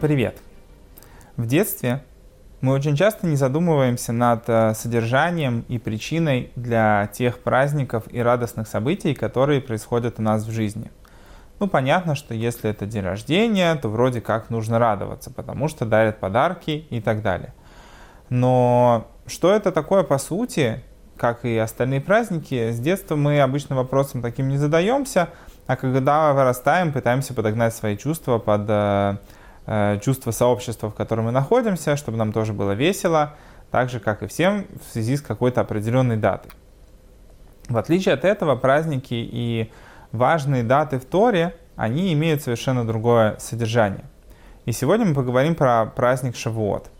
Привет! В детстве мы очень часто не задумываемся над э, содержанием и причиной для тех праздников и радостных событий, которые происходят у нас в жизни. Ну, понятно, что если это день рождения, то вроде как нужно радоваться, потому что дарят подарки и так далее. Но что это такое по сути, как и остальные праздники, с детства мы обычно вопросом таким не задаемся, а когда вырастаем, пытаемся подогнать свои чувства под э, чувство сообщества, в котором мы находимся, чтобы нам тоже было весело, так же, как и всем, в связи с какой-то определенной датой. В отличие от этого, праздники и важные даты в Торе, они имеют совершенно другое содержание. И сегодня мы поговорим про праздник Шавуот.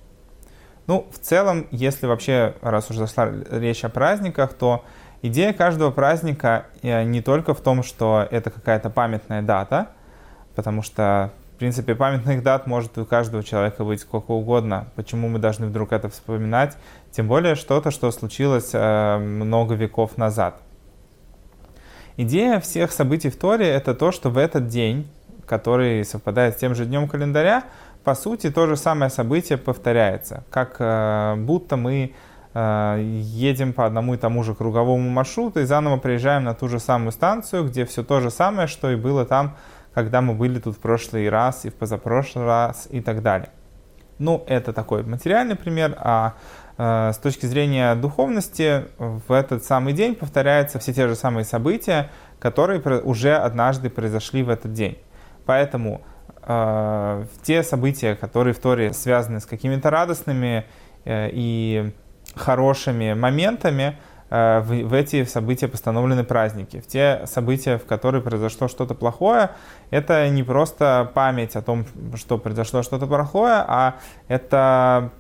Ну, в целом, если вообще, раз уже зашла речь о праздниках, то идея каждого праздника э, не только в том, что это какая-то памятная дата, потому что принципе, памятных дат может у каждого человека быть сколько угодно. Почему мы должны вдруг это вспоминать? Тем более что-то, что случилось э, много веков назад. Идея всех событий в Торе – это то, что в этот день, который совпадает с тем же днем календаря, по сути, то же самое событие повторяется. Как э, будто мы э, едем по одному и тому же круговому маршруту и заново приезжаем на ту же самую станцию, где все то же самое, что и было там когда мы были тут в прошлый раз и в позапрошлый раз и так далее. Ну, это такой материальный пример, а э, с точки зрения духовности в этот самый день повторяются все те же самые события, которые уже однажды произошли в этот день. Поэтому э, те события, которые в Торе связаны с какими-то радостными э, и хорошими моментами, в, в эти события постановлены праздники. В те события, в которые произошло что-то плохое, это не просто память о том, что произошло что-то плохое, а это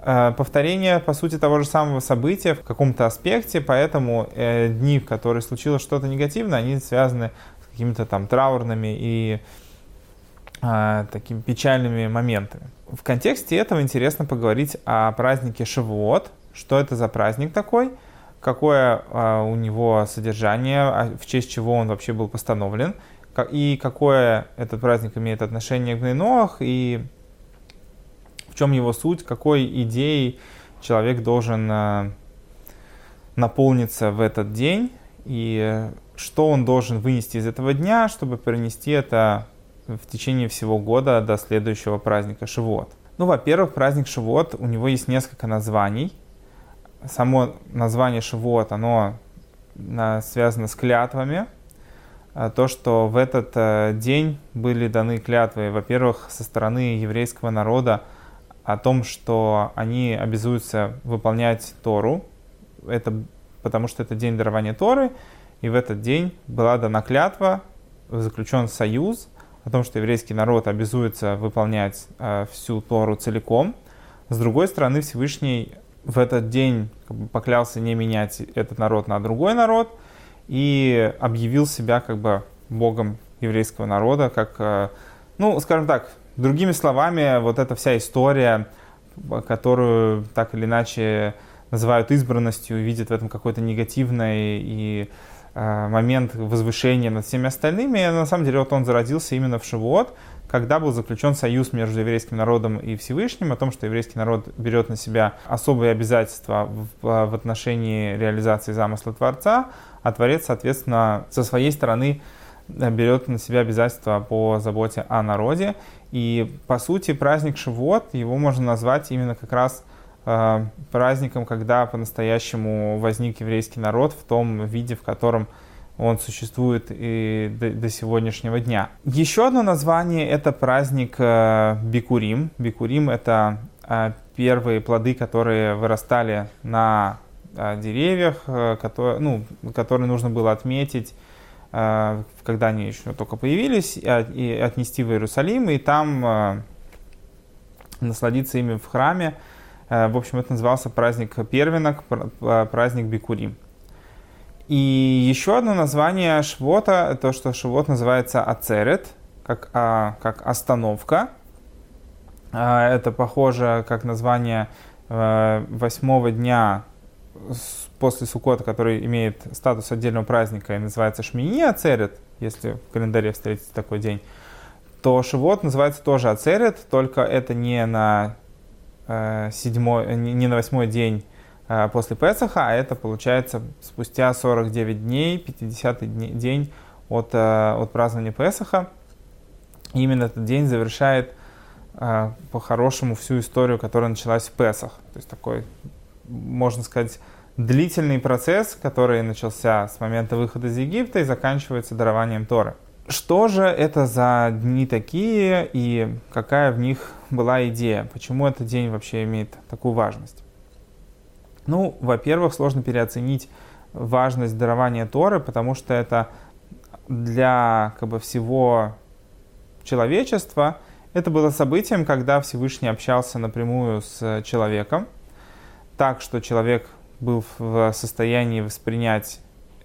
э, повторение, по сути, того же самого события в каком-то аспекте, поэтому э, дни, в которые случилось что-то негативное, они связаны с какими-то там траурными и э, такими печальными моментами. В контексте этого интересно поговорить о празднике Шавуот, что это за праздник такой – какое а, у него содержание, а в честь чего он вообще был постановлен, и какое этот праздник имеет отношение к Нейноах, и в чем его суть, какой идеей человек должен а, наполниться в этот день, и что он должен вынести из этого дня, чтобы перенести это в течение всего года до следующего праздника Шивот. Ну, во-первых, праздник Шивот, у него есть несколько названий – само название Шивот, оно связано с клятвами. А то, что в этот э, день были даны клятвы, во-первых, со стороны еврейского народа о том, что они обязуются выполнять Тору, это потому что это день дарования Торы, и в этот день была дана клятва, заключен союз о том, что еврейский народ обязуется выполнять э, всю Тору целиком. С другой стороны, Всевышний в этот день поклялся не менять этот народ на другой народ и объявил себя как бы богом еврейского народа, как, э, ну, скажем так, другими словами, вот эта вся история, которую так или иначе называют избранностью, видят в этом какой-то негативный и момент возвышения над всеми остальными, на самом деле вот он зародился именно в Шивот, когда был заключен союз между еврейским народом и Всевышним, о том, что еврейский народ берет на себя особые обязательства в, в отношении реализации замысла Творца, а Творец, соответственно, со своей стороны э, берет на себя обязательства по заботе о народе. И, по сути, праздник Шивот, его можно назвать именно как раз э, праздником, когда по-настоящему возник еврейский народ в том виде, в котором он существует и до, до сегодняшнего дня. Еще одно название это праздник э, Бикурим. Бикурим это э, первые плоды, которые вырастали на э, деревьях, которые, ну, которые нужно было отметить, когда они еще только появились, и отнести в Иерусалим, и там насладиться ими в храме. В общем, это назывался праздник первенок, праздник Бикурим. И еще одно название Швота, то, что Швот называется Ацерет, как, а, как остановка. А, это похоже как название а, восьмого дня после Сукота, который имеет статус отдельного праздника и называется Шмини Ацерет, если в календаре встретите такой день то Шивот называется тоже Ацерет, только это не на э, седьмой, не на восьмой день э, после Песаха, а это получается спустя 49 дней, 50 день от, э, от празднования Песаха. И именно этот день завершает э, по-хорошему всю историю, которая началась в Песах. То есть такой, можно сказать, длительный процесс, который начался с момента выхода из Египта и заканчивается дарованием Торы. Что же это за дни такие и какая в них была идея? Почему этот день вообще имеет такую важность? Ну, во-первых, сложно переоценить важность дарования Торы, потому что это для как бы, всего человечества это было событием, когда Всевышний общался напрямую с человеком, так что человек был в состоянии воспринять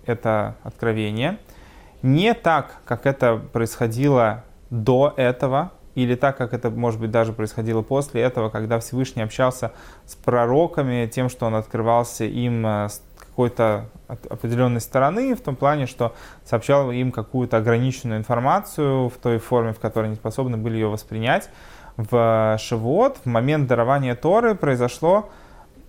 это откровение. Не так, как это происходило до этого, или так, как это, может быть, даже происходило после этого, когда Всевышний общался с пророками, тем, что он открывался им э, с какой-то определенной стороны, в том плане, что сообщал им какую-то ограниченную информацию в той форме, в которой они способны были ее воспринять. В Шивот, в момент дарования Торы, произошло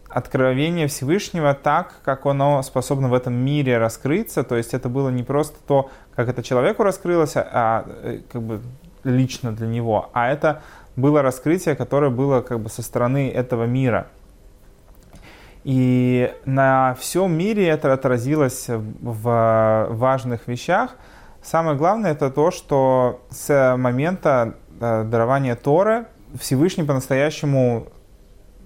откровение Всевышнего так, как оно способно в этом мире раскрыться. То есть это было не просто то, как это человеку раскрылось, а э, как бы лично для него, а это было раскрытие, которое было как бы со стороны этого мира. И на всем мире это отразилось в важных вещах. Самое главное это то, что с момента э, дарования Торы Всевышний по-настоящему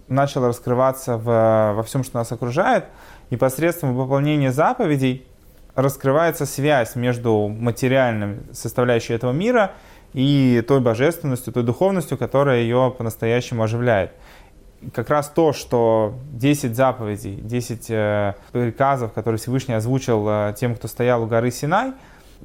начал раскрываться в, во всем, что нас окружает, и посредством выполнения заповедей раскрывается связь между материальным составляющей этого мира и той божественностью, той духовностью, которая ее по-настоящему оживляет. как раз то, что 10 заповедей, 10 э, приказов, которые Всевышний озвучил э, тем, кто стоял у горы Синай,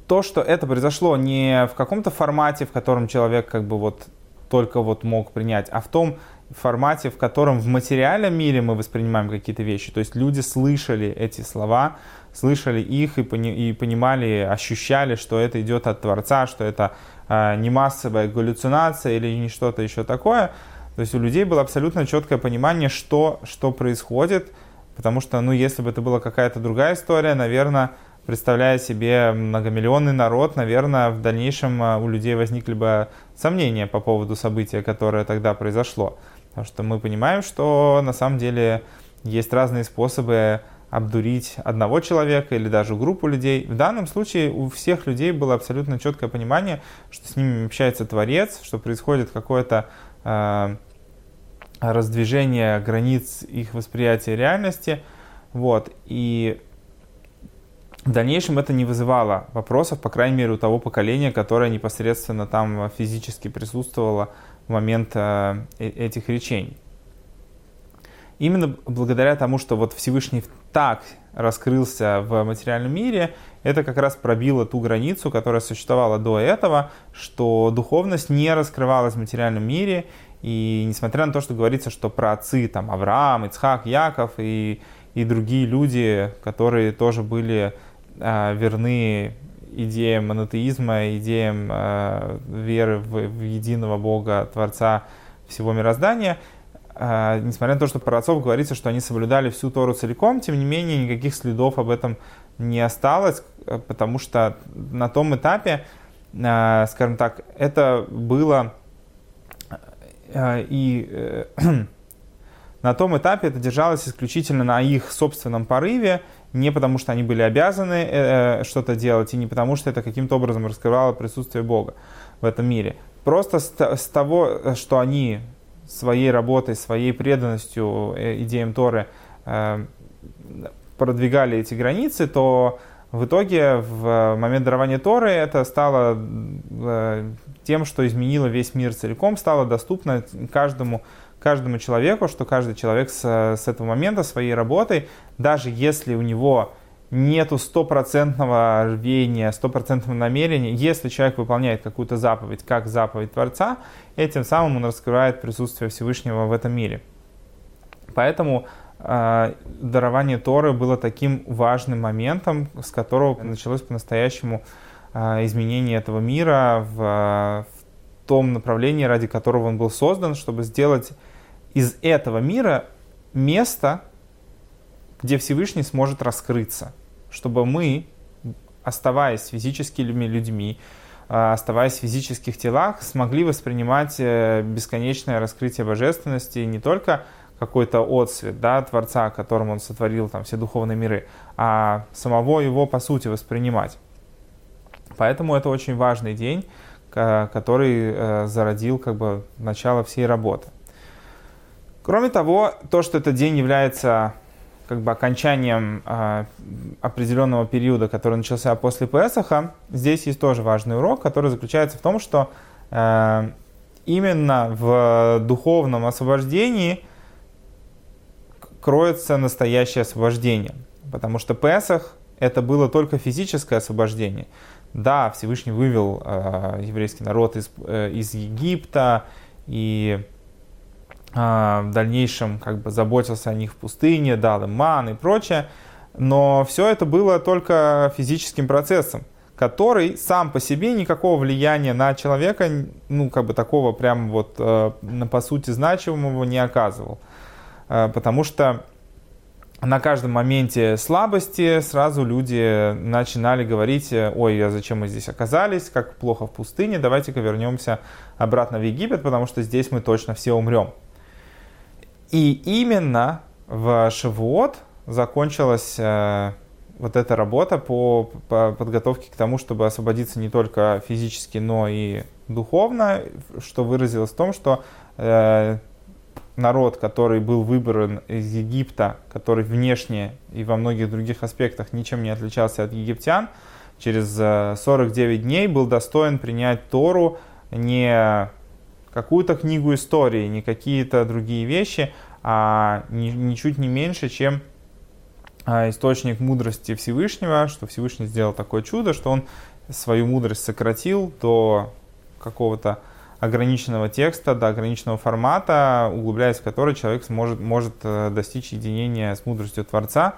то, что это произошло не в каком-то формате, в котором человек как бы вот только вот мог принять, а в том формате, в котором в материальном мире мы воспринимаем какие-то вещи. То есть люди слышали эти слова, слышали их и, пони, и понимали, ощущали, что это идет от Творца, что это э, не массовая галлюцинация или не что-то еще такое. То есть у людей было абсолютно четкое понимание, что, что происходит, потому что, ну, если бы это была какая-то другая история, наверное, представляя себе многомиллионный народ, наверное, в дальнейшем а, у людей возникли бы сомнения по поводу события, которое тогда произошло. Потому что мы понимаем, что на самом деле есть разные способы обдурить одного человека или даже группу людей. В данном случае у всех людей было абсолютно четкое понимание, что с ними общается Творец, что происходит какое-то э, раздвижение границ их восприятия реальности. Вот. И в дальнейшем это не вызывало вопросов, по крайней мере, у того поколения, которое непосредственно там физически присутствовало в момент э, э этих речений. Именно благодаря тому, что вот Всевышний так раскрылся в материальном мире, это как раз пробило ту границу, которая существовала до этого, что духовность не раскрывалась в материальном мире, и несмотря на то, что говорится, что про отцы, там, Авраам, Ицхак, Яков и, и другие люди, которые тоже были э, верны идеям монотеизма, идеям э, веры в, в единого Бога, Творца всего мироздания, несмотря на то, что про отцов говорится, что они соблюдали всю Тору целиком, тем не менее никаких следов об этом не осталось, э, потому что на том этапе, э, скажем так, это было и э, на том этапе это держалось исключительно на их собственном порыве не потому, что они были обязаны э, э, что-то делать, и не потому, что это каким-то образом раскрывало присутствие Бога в этом мире. Просто с того, что они своей работой, своей преданностью э, идеям Торы э, продвигали эти границы, то в итоге в момент дарования Торы это стало э, тем, что изменило весь мир целиком, стало доступно каждому каждому человеку, что каждый человек с, с этого момента своей работой, даже если у него нету стопроцентного рвения, стопроцентного намерения, если человек выполняет какую-то заповедь, как заповедь Творца, этим самым он раскрывает присутствие Всевышнего в этом мире. Поэтому э, дарование Торы было таким важным моментом, с которого началось по-настоящему э, изменение этого мира в, в том направлении, ради которого он был создан, чтобы сделать из этого мира место, где Всевышний сможет раскрыться, чтобы мы, оставаясь физическими людьми, а, оставаясь в физических телах, смогли воспринимать э, бесконечное раскрытие божественности не только какой-то отсвет да, Творца, которым он сотворил там, все духовные миры, а самого его по сути воспринимать. Поэтому это очень важный день, который э, зародил как бы начало всей работы. Кроме того, то, что этот день является как бы окончанием э, определенного периода, который начался после Песаха, здесь есть тоже важный урок, который заключается в том, что э, именно в духовном освобождении кроется настоящее освобождение. Потому что Песах это было только физическое освобождение. Да, Всевышний вывел э, еврейский народ из, э, из Египта и в дальнейшем как бы заботился о них в пустыне, дал им ман и прочее. Но все это было только физическим процессом, который сам по себе никакого влияния на человека, ну как бы такого прям вот э, по сути значимого не оказывал. Э, потому что на каждом моменте слабости сразу люди начинали говорить, ой, а зачем мы здесь оказались, как плохо в пустыне, давайте-ка вернемся обратно в Египет, потому что здесь мы точно все умрем. И именно в Шавуот закончилась э, вот эта работа по, по подготовке к тому, чтобы освободиться не только физически, но и духовно, что выразилось в том, что э, народ, который был выбран из Египта, который внешне и во многих других аспектах ничем не отличался от египтян, через 49 э, дней был достоин принять Тору не какую-то книгу истории, не какие-то другие вещи, а ничуть не меньше, чем а, источник мудрости Всевышнего, что Всевышний сделал такое чудо, что он свою мудрость сократил до какого-то ограниченного текста до ограниченного формата, углубляясь в который человек сможет, может э, достичь единения с мудростью Творца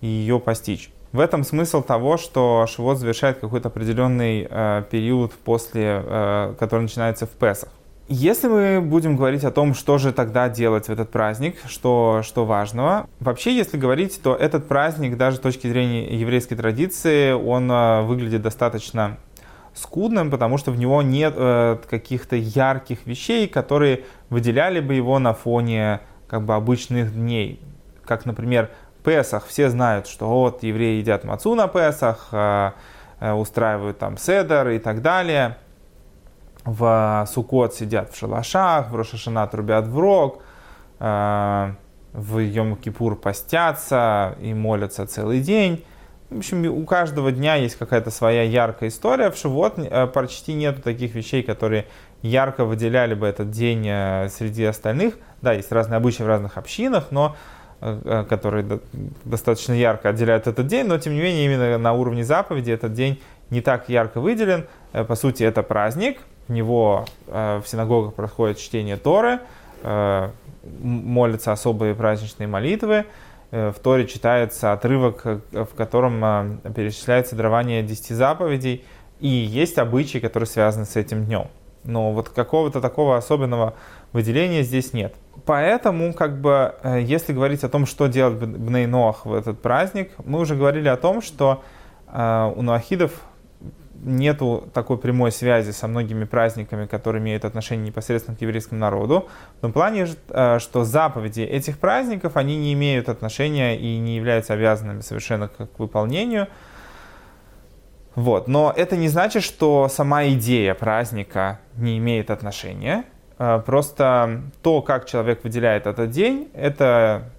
и ее постичь. В этом смысл того, что Шивот завершает какой-то определенный э, период, после, э, который начинается в Песах. Если мы будем говорить о том, что же тогда делать в этот праздник, что, что важного, вообще, если говорить, то этот праздник, даже с точки зрения еврейской традиции, он э, выглядит достаточно скудным, потому что в него нет э, каких-то ярких вещей, которые выделяли бы его на фоне как бы обычных дней. Как, например, Песах. Все знают, что вот евреи едят мацу на Песах, э, э, устраивают там седер и так далее. В Сукот сидят в шалашах, в Рошашана трубят в рог, э, в Йом-Кипур постятся и молятся целый день. В общем, у каждого дня есть какая-то своя яркая история. В Шивот э, почти нету таких вещей, которые ярко выделяли бы этот день э, среди остальных. Да, есть разные обычаи в разных общинах, но э, которые достаточно ярко отделяют этот день, но тем не менее именно на уровне заповеди этот день не так ярко выделен. По сути, это праздник, в него в синагогах происходит чтение Торы, молятся особые праздничные молитвы, Э, в Торе читается отрывок, э, в котором э, перечисляется дарование десяти заповедей, и есть обычаи, которые связаны с этим днем. Но вот какого-то такого особенного выделения здесь нет. Поэтому, как бы, если говорить о том, что делать Бней Ноах в этот праздник, мы уже говорили о том, что у ноахидов нету такой прямой связи со многими праздниками, которые имеют отношение непосредственно к еврейскому народу, в том плане, э, что заповеди этих праздников, они не имеют отношения и не являются обязанными совершенно к выполнению. Вот. Но это не значит, что сама идея праздника не имеет отношения. Э, просто то, как человек выделяет этот день, это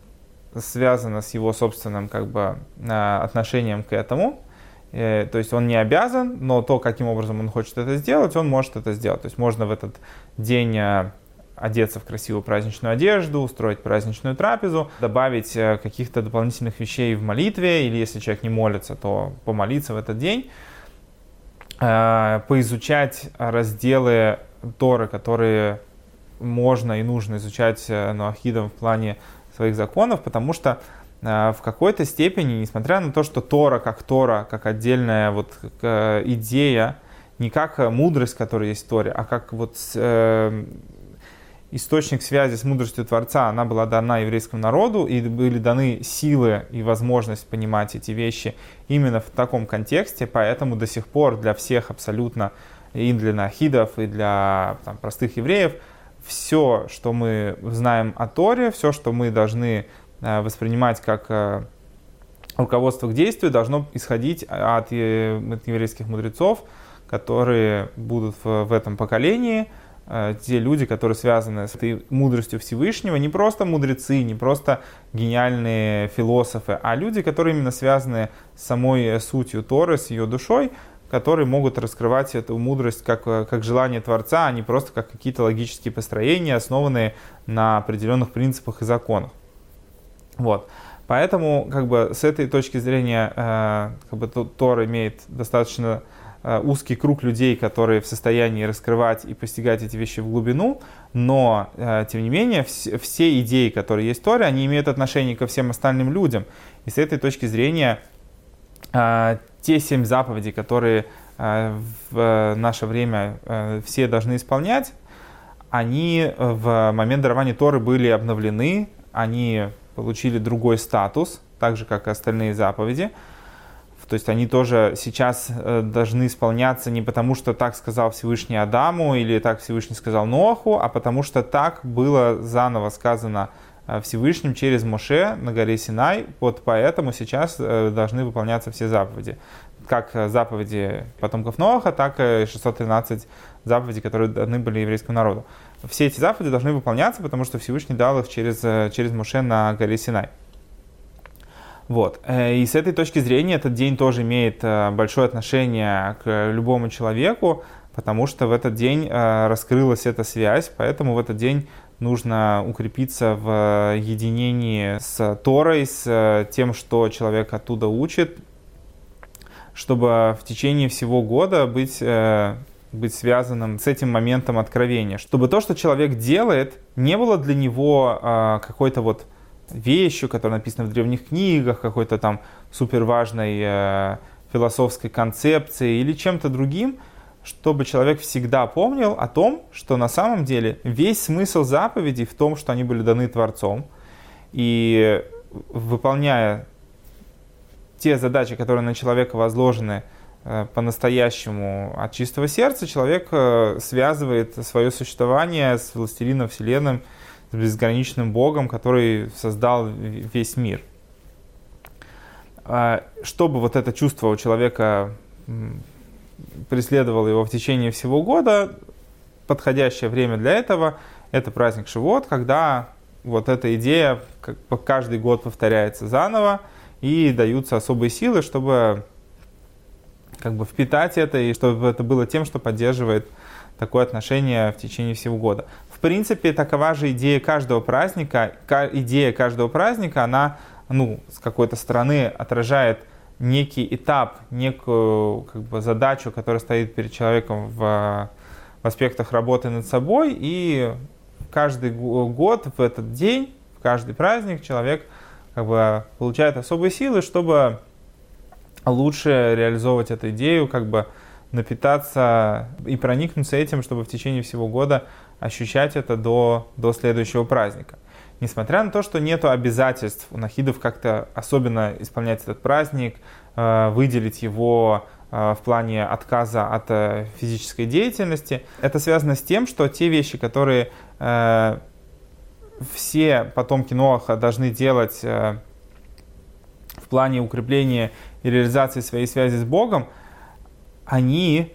связано с его собственным как бы, э, отношением к этому. Э, то есть он не обязан, но то, каким образом он хочет это сделать, он может это сделать. То есть можно в этот день э, одеться в красивую праздничную одежду, устроить праздничную трапезу, добавить э, каких-то дополнительных вещей в молитве, или если человек не молится, то помолиться в этот день, поизучать разделы Торы, которые можно и нужно изучать нуахидом в плане своих законов, потому что в какой-то степени, несмотря на то, что Тора как Тора, как отдельная вот идея, не как мудрость, которая есть в Торе, а как вот э, источник связи с мудростью Творца, она была дана еврейскому народу, и были даны силы и возможность понимать эти вещи именно в таком контексте, поэтому до сих пор для всех абсолютно, и для нахидов, и для там, простых евреев, все, что мы знаем о Торе, все, что мы должны э, воспринимать как э, руководство к действию, должно исходить от, э, от еврейских мудрецов, которые будут в, в этом поколении, Э, те люди, которые связаны с этой мудростью Всевышнего, не просто мудрецы, не просто гениальные философы, а люди, которые именно связаны с самой сутью Торы, с ее душой, которые могут раскрывать эту мудрость как, э, как желание Творца, а не просто как какие-то логические построения, основанные на определенных принципах и законах. Вот. Поэтому, как бы, с этой точки зрения, э, как бы, Тор имеет достаточно Э, узкий круг людей, которые в состоянии раскрывать и постигать эти вещи в глубину, но, э, тем не менее, все идеи, которые есть в Торе, они имеют отношение ко всем остальным людям. И с этой точки зрения те семь заповедей, которые в наше время все должны исполнять, они в момент дарования Торы были обновлены, они получили другой статус, так же, как и остальные заповеди – то есть они тоже сейчас э, должны исполняться не потому, что так сказал Всевышний Адаму или так Всевышний сказал Ноху, а потому что так было заново сказано э, Всевышним через Моше на горе Синай. Вот поэтому сейчас э, должны выполняться все заповеди. Как заповеди потомков Ноаха, так и 613 заповедей, которые даны были еврейскому народу. Все эти заповеди должны выполняться, потому что Всевышний дал их через, через Моше на горе Синай. Вот. Э, и с этой точки зрения этот день тоже имеет э, большое отношение к любому человеку, потому что в этот день э, раскрылась эта связь, поэтому в этот день нужно укрепиться в единении с Торой, с тем, что человек оттуда учит, чтобы в течение всего года быть, быть связанным с этим моментом откровения. Чтобы то, что человек делает, не было для него какой-то вот вещью, которая написана в древних книгах, какой-то там супер важной э, философской концепцией или чем-то другим, чтобы человек всегда помнил о том, что на самом деле весь смысл заповедей в том, что они были даны Творцом. И выполняя те задачи, которые на человека возложены э, по-настоящему от чистого сердца, человек э, связывает свое существование с властелином Вселенной, с безграничным Богом, который создал весь мир. А, чтобы вот это чувство у человека преследовало его в течение всего года, подходящее время для этого – это праздник Шивот, когда вот эта идея каждый год повторяется заново, и даются особые силы, чтобы как бы впитать это, и чтобы это было тем, что поддерживает такое отношение в течение всего года. В принципе, такова же идея каждого праздника. Идея каждого праздника, она, ну, с какой-то стороны отражает некий этап, некую как бы, задачу, которая стоит перед человеком в, в аспектах работы над собой. И каждый год в этот день, в каждый праздник человек как бы, получает особые силы, чтобы лучше реализовывать эту идею, как бы напитаться и проникнуться этим, чтобы в течение всего года ощущать это до, до следующего праздника. Несмотря на то, что нет обязательств у нахидов как-то особенно исполнять этот праздник, э, выделить его э, в плане отказа от э, физической деятельности, это связано с тем, что те вещи, которые все потомки Ноаха должны делать в плане укрепления и реализации своей связи с Богом, они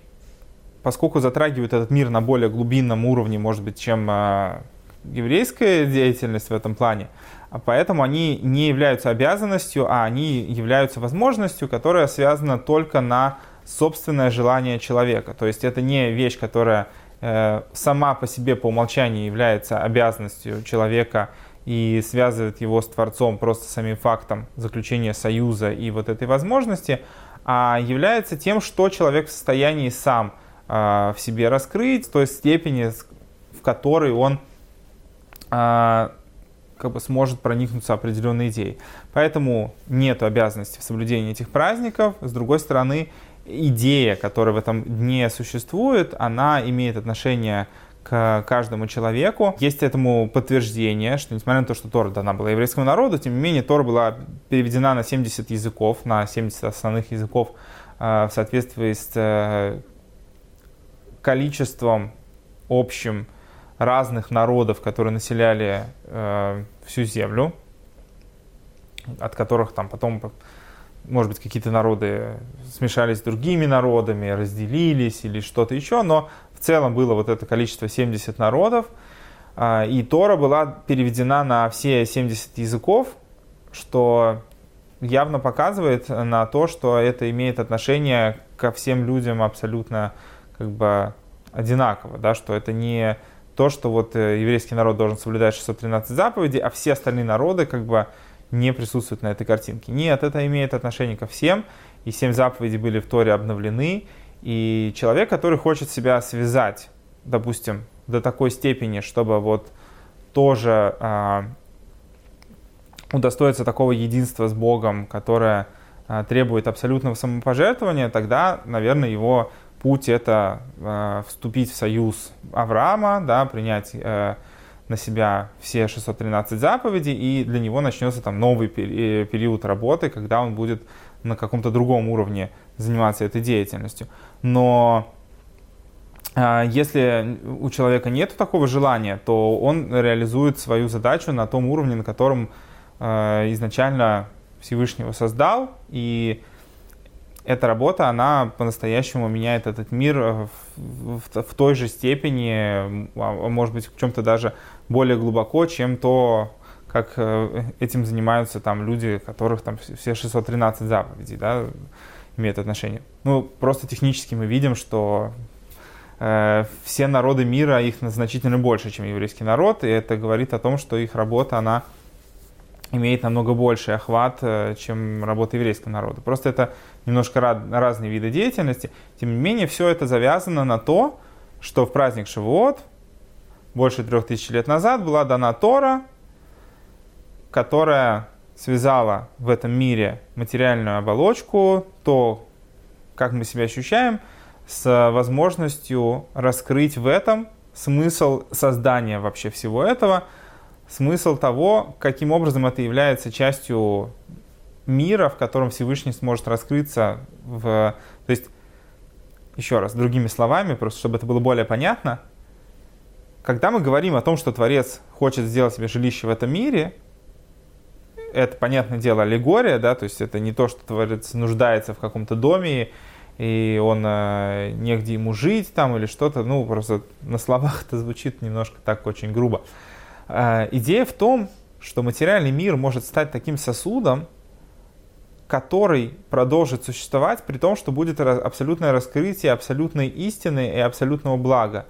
поскольку затрагивают этот мир на более глубинном уровне, может быть, чем а, еврейская деятельность в этом плане, а поэтому они не являются обязанностью, а они являются возможностью, которая связана только на собственное желание человека. То есть это не вещь, которая э, сама по себе по умолчанию является обязанностью человека и связывает его с Творцом просто самим фактом заключения союза и вот этой возможности, а является тем, что человек в состоянии сам а, в себе раскрыть в той степени, в которой он а, как бы сможет проникнуться определенной идеей. Поэтому нет обязанности в соблюдении этих праздников. С другой стороны, идея, которая в этом дне существует, она имеет отношение к каждому человеку. Есть этому подтверждение, что несмотря на то, что Тора дана была еврейскому народу, тем не менее Тора была переведена на 70 языков, на 70 основных языков э, в соответствии с э, количеством общим разных народов, которые населяли э, всю землю, от которых там потом, может быть, какие-то народы смешались с другими народами, разделились или что-то еще, но целом было вот это количество 70 народов, э, и Тора была переведена на все 70 языков, что явно показывает на то, что это имеет отношение ко всем людям абсолютно как бы одинаково, да, что это не то, что вот э, еврейский народ должен соблюдать 613 заповедей, а все остальные народы как бы не присутствуют на этой картинке. Нет, это имеет отношение ко всем, и семь заповедей были в Торе обновлены, и человек, который хочет себя связать, допустим, до такой степени, чтобы вот тоже э, удостоиться такого единства с Богом, которое э, требует абсолютного самопожертвования, тогда, наверное, его путь это э, вступить в союз Авраама, да, принять э, на себя все 613 заповедей, и для него начнется там новый э, период работы, когда он будет на каком-то другом уровне заниматься этой деятельностью. Но э, если у человека нет такого желания, то он реализует свою задачу на том уровне, на котором э, изначально Всевышнего создал, и эта работа, она по-настоящему меняет этот мир в, в, в той же степени, а, а может быть, в чем-то даже более глубоко, чем то, как э, этим занимаются там люди, которых там все 613 заповедей, да, имеют отношение. Ну, просто технически мы видим, что э, все народы мира, их значительно больше, чем еврейский народ, и это говорит о том, что их работа, она имеет намного больший охват, э, чем работа еврейского народа. Просто это немножко разные виды деятельности. Тем не менее, все это завязано на то, что в праздник Шивот больше трех тысяч лет назад была дана Тора, которая связала в этом мире материальную оболочку, то, как мы себя ощущаем, с возможностью раскрыть в этом смысл создания вообще всего этого – смысл того, каким образом это является частью мира, в котором Всевышний сможет раскрыться в... То есть, еще раз, другими словами, просто чтобы это было более понятно, когда мы говорим о том, что Творец хочет сделать себе жилище в этом мире, это, понятное дело, аллегория, да, то есть это не то, что Творец нуждается в каком-то доме, и он э, негде ему жить там или что-то, ну, просто на словах это звучит немножко так очень грубо. Э, идея в том, что материальный мир может стать таким сосудом, который продолжит существовать, при том, что будет абсолютное раскрытие абсолютной истины и абсолютного блага.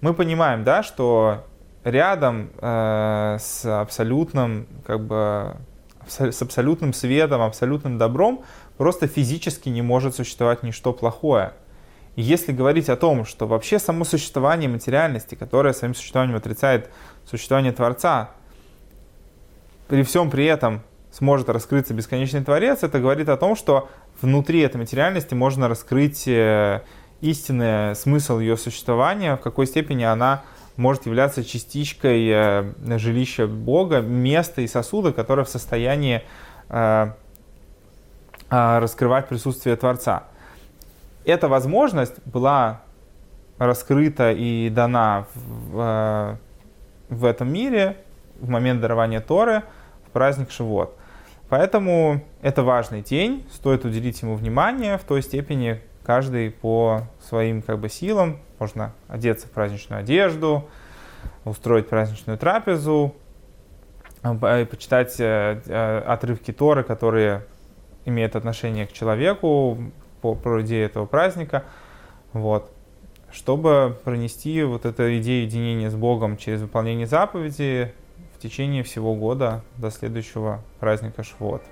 Мы понимаем, да, что рядом э, с абсолютным, как бы, с абсолютным светом, абсолютным добром просто физически не может существовать ничто плохое. И если говорить о том, что вообще само существование материальности, которое своим существованием отрицает существование Творца, при всем при этом сможет раскрыться бесконечный Творец, это говорит о том, что внутри этой материальности можно раскрыть э, истинный смысл ее существования, в какой степени она может являться частичкой э, жилища Бога, места и сосуда, которое в состоянии э, раскрывать присутствие Творца. Эта возможность была раскрыта и дана в в этом мире в момент дарования Торы в праздник Шивот. Поэтому это важный день, стоит уделить ему внимание в той степени, каждый по своим как бы силам. Можно одеться в праздничную одежду, устроить праздничную трапезу, э, почитать э, э, отрывки Торы, которые имеют отношение к человеку по, идее этого праздника. Вот чтобы пронести вот эту идею единения с Богом через выполнение заповеди в течение всего года до следующего праздника Швот.